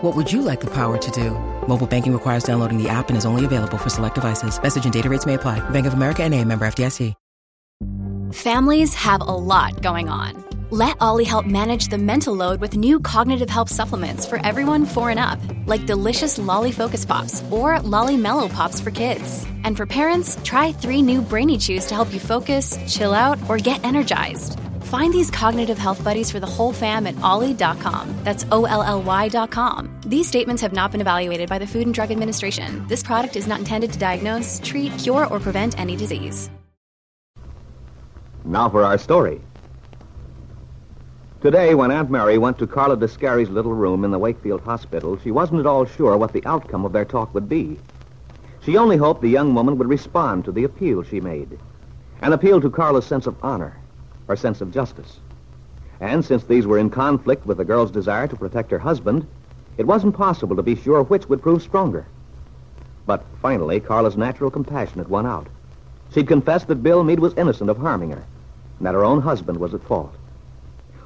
What would you like the power to do? Mobile banking requires downloading the app and is only available for select devices. Message and data rates may apply. Bank of America and a member FDIC. Families have a lot going on. Let Olly help manage the mental load with new cognitive help supplements for everyone four and up, like delicious Lolly Focus Pops or Lolly Mellow Pops for kids. And for parents, try three new Brainy Chews to help you focus, chill out, or get energized. Find these cognitive health buddies for the whole fam at olly.com. That's O L L Y.com. These statements have not been evaluated by the Food and Drug Administration. This product is not intended to diagnose, treat, cure, or prevent any disease. Now for our story. Today, when Aunt Mary went to Carla Descari's little room in the Wakefield Hospital, she wasn't at all sure what the outcome of their talk would be. She only hoped the young woman would respond to the appeal she made. An appeal to Carla's sense of honor, her sense of justice. And since these were in conflict with the girl's desire to protect her husband, it wasn't possible to be sure which would prove stronger. But finally, Carla's natural compassion had won out. She'd confessed that Bill Meade was innocent of harming her, and that her own husband was at fault.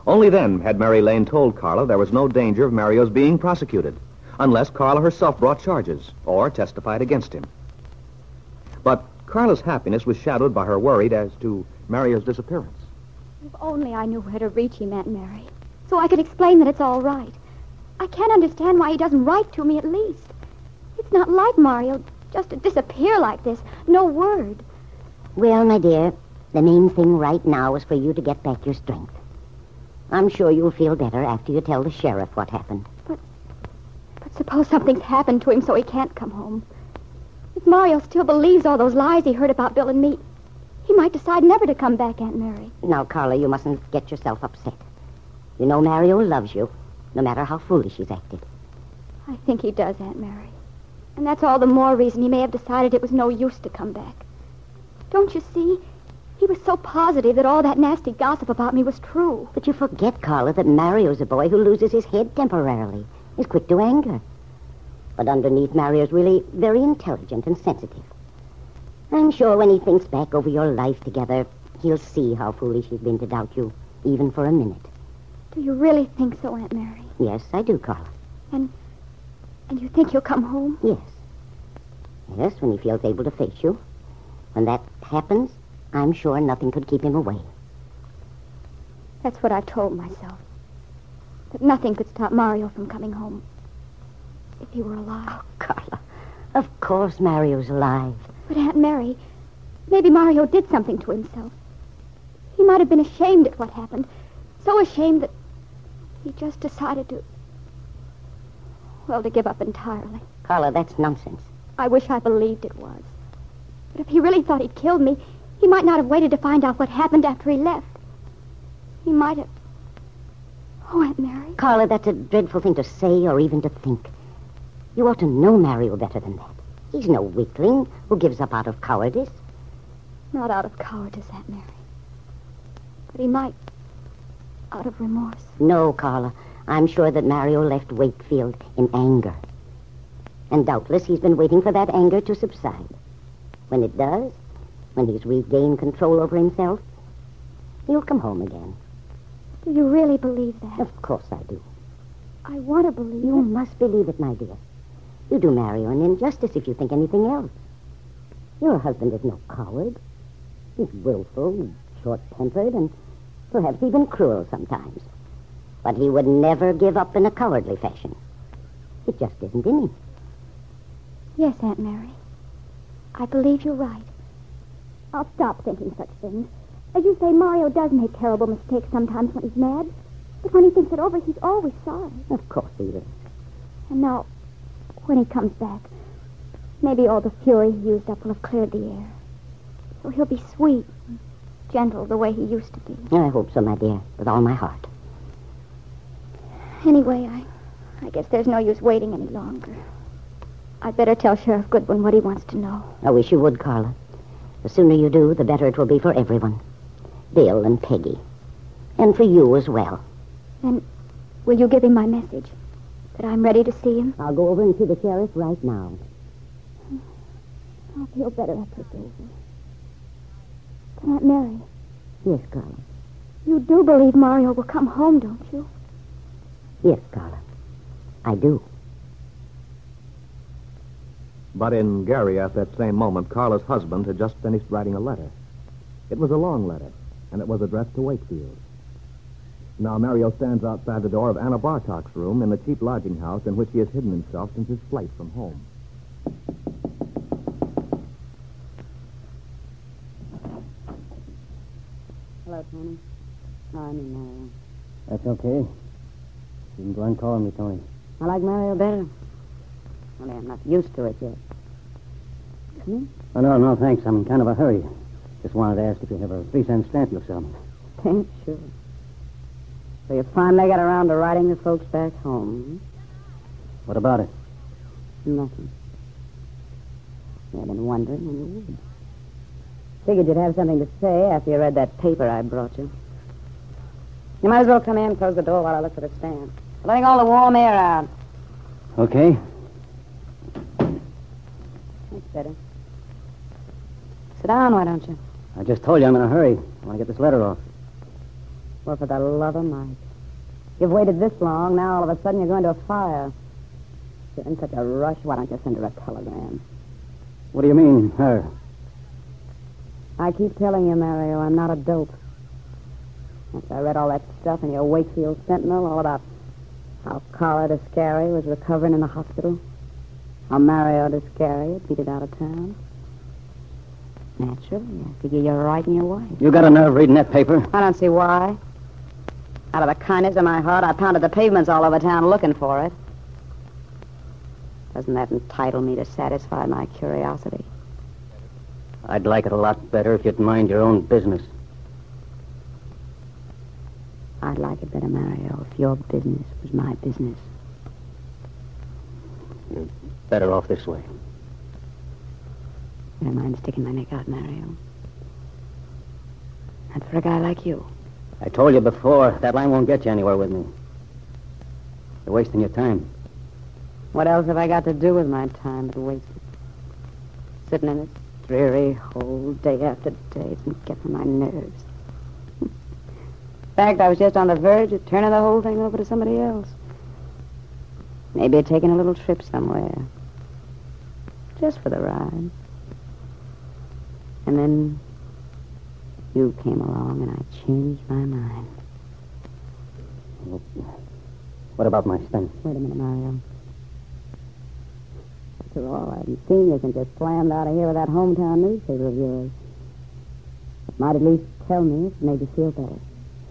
Only then had Mary Lane told Carla there was no danger of Mario's being prosecuted, unless Carla herself brought charges or testified against him. But Carla's happiness was shadowed by her worry as to Mario's disappearance. If only I knew where to reach him, Aunt Mary, so I could explain that it's all right. I can't understand why he doesn't write to me at least. It's not like Mario just to disappear like this, no word. Well, my dear, the main thing right now is for you to get back your strength. I'm sure you'll feel better after you tell the sheriff what happened. But but suppose something's happened to him so he can't come home. If Mario still believes all those lies he heard about Bill and me, he might decide never to come back, Aunt Mary. Now, Carla, you mustn't get yourself upset. You know Mario loves you, no matter how foolish he's acted. I think he does, Aunt Mary. And that's all the more reason he may have decided it was no use to come back. Don't you see? He was so positive that all that nasty gossip about me was true. But you forget, Carla, that Mario's a boy who loses his head temporarily. He's quick to anger. But underneath, Mario's really very intelligent and sensitive. I'm sure when he thinks back over your life together, he'll see how foolish he's been to doubt you, even for a minute. Do you really think so, Aunt Mary? Yes, I do, Carla. And and you think he'll come home? Yes. Yes, when he feels able to face you. When that happens, I'm sure nothing could keep him away. That's what I told myself. That nothing could stop Mario from coming home. If he were alive. Oh, Carla, of course Mario's alive. But Aunt Mary, maybe Mario did something to himself. He might have been ashamed at what happened. So ashamed that he just decided to. Well, to give up entirely. Carla, that's nonsense. I wish I believed it was. But if he really thought he'd killed me, he might not have waited to find out what happened after he left. He might have. Oh, Aunt Mary. Carla, that's a dreadful thing to say or even to think. You ought to know Mario better than that. He's no weakling who gives up out of cowardice. Not out of cowardice, Aunt Mary. But he might. Out of remorse. No, Carla. I'm sure that Mario left Wakefield in anger. And doubtless he's been waiting for that anger to subside. When it does, when he's regained control over himself, he'll come home again. Do you really believe that? Of course I do. I want to believe You it. must believe it, my dear. You do Mario an injustice if you think anything else. Your husband is no coward. He's willful, short-tempered, and perhaps even cruel sometimes. But he would never give up in a cowardly fashion. It just isn't in him. Yes, Aunt Mary. I believe you're right. I'll stop thinking such things. As you say, Mario does make terrible mistakes sometimes when he's mad. But when he thinks it over, he's always sorry. Of course he is. And now, when he comes back, maybe all the fury he used up will have cleared the air. So he'll be sweet and gentle the way he used to be. I hope so, my dear, with all my heart. Anyway, I, I guess there's no use waiting any longer. I'd better tell Sheriff Goodwin what he wants to know. I wish you would, Carla. The sooner you do, the better it will be for everyone. Bill and Peggy. And for you as well. Then, will you give him my message? That I'm ready to see him? I'll go over and see the sheriff right now. I'll feel better after it's over. But Aunt Mary, Yes, Carla. you do believe Mario will come home, don't you? Yes, Carla. I do. But in Gary, at that same moment, Carla's husband had just finished writing a letter. It was a long letter, and it was addressed to Wakefield. Now Mario stands outside the door of Anna Bartok's room in the cheap lodging house in which he has hidden himself since his flight from home. Hello, Tony. Oh, I'm in Mario. That's okay. You can go on calling me, Tony. I like Mario better. Only I'm not used to it yet. Come in. Oh, no, no, thanks. I'm in kind of a hurry. Just wanted to ask if you have a three cent stamp you'll sell me. Thanks, sure. So you finally got around to writing the folks back home. What about it? hmm? Nothing. I've been wondering when you would. Figured you'd have something to say after you read that paper I brought you. You might as well come in and close the door while I look for the stamp. Letting all the warm air out. Okay. That's better. Sit down, why don't you? I just told you I'm in a hurry. I want to get this letter off. Well, for the love of Mike. You've waited this long, now all of a sudden you're going to a fire. You're in such a rush, why don't you send her a telegram? What do you mean, her? I keep telling you, Mario, I'm not a dope. After I read all that stuff in your Wakefield Sentinel, all about how Carla Descari was recovering in the hospital, how Mario Descari had beat it out of town. Naturally, I figure you're right in your wife. You got a nerve reading that paper? I don't see why. Out of the kindness of my heart, I pounded the pavements all over town looking for it. Doesn't that entitle me to satisfy my curiosity? I'd like it a lot better if you'd mind your own business. I'd like it better, Mario, if your business was my business. You're better off this way. I don't mind sticking my neck out, Mario. Not for a guy like you. I told you before, that line won't get you anywhere with me. You're wasting your time. What else have I got to do with my time but waste it? Sitting in this dreary hole day after day. Been getting my nerves. in fact, I was just on the verge of turning the whole thing over to somebody else. Maybe taking a little trip somewhere. Just for the ride. And then you came along and I changed my mind. What about my stamp? Wait a minute, Mario. After all, I haven't seen you since you slammed out of here with that hometown newspaper of yours. It might at least tell me if it made you feel better.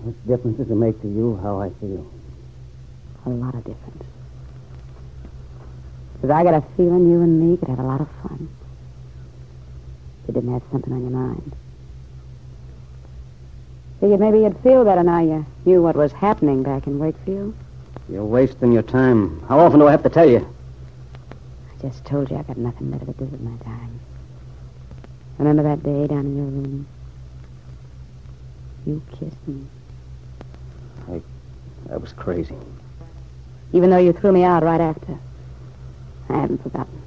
What difference does it make to you how I feel? A lot of difference. Because I got a feeling you and me could have a lot of fun. If you didn't have something on your mind. Figured maybe you'd feel better now you knew what was happening back in Wakefield. You're wasting your time. How often do I have to tell you? I just told you I got nothing better to do with my time. Remember that day down in your room? You kissed me. I was crazy. Even though you threw me out right after. I haven't forgotten.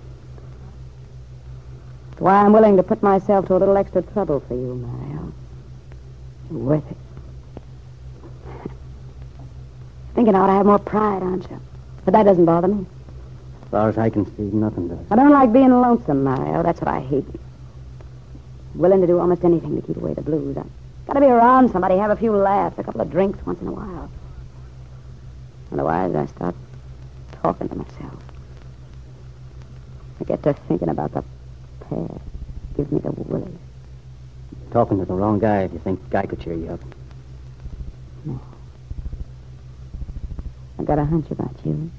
It's why I'm willing to put myself to a little extra trouble for you, Mario. Worth it. Thinking I ought to have more pride, aren't you? But that doesn't bother me. As far as I can see, nothing does. I don't like being lonesome, Mario. That's what I hate. Willing to do almost anything to keep away the blues. I've got to be around somebody, have a few laughs, a couple of drinks once in a while. Otherwise, I start talking to myself. I get to thinking about the past. Gives me the willies. Talking to the wrong guy if you think Guy could cheer you up. No. I got a hunch about you.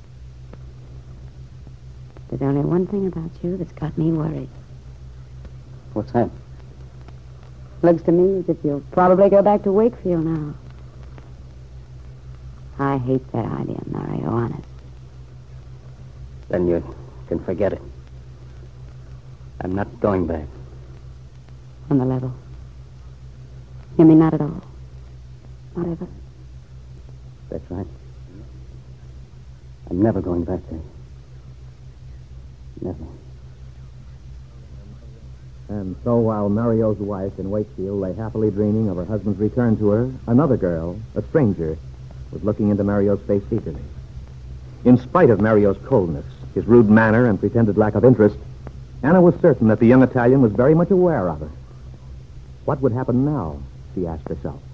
There's only one thing about you that's got me worried. What's that? Looks to me as if you'll probably go back to Wakefield now. I hate that idea, Mario, honest. Then you can forget it. I'm not going back. On the level. You mean not at all? Not ever? That's right. I'm never going back there. Never. And so while Mario's wife in Wakefield lay happily dreaming of her husband's return to her, another girl, a stranger, was looking into Mario's face eagerly. In spite of Mario's coldness, his rude manner, and pretended lack of interest, Anna was certain that the young Italian was very much aware of her. What would happen now, she asked herself.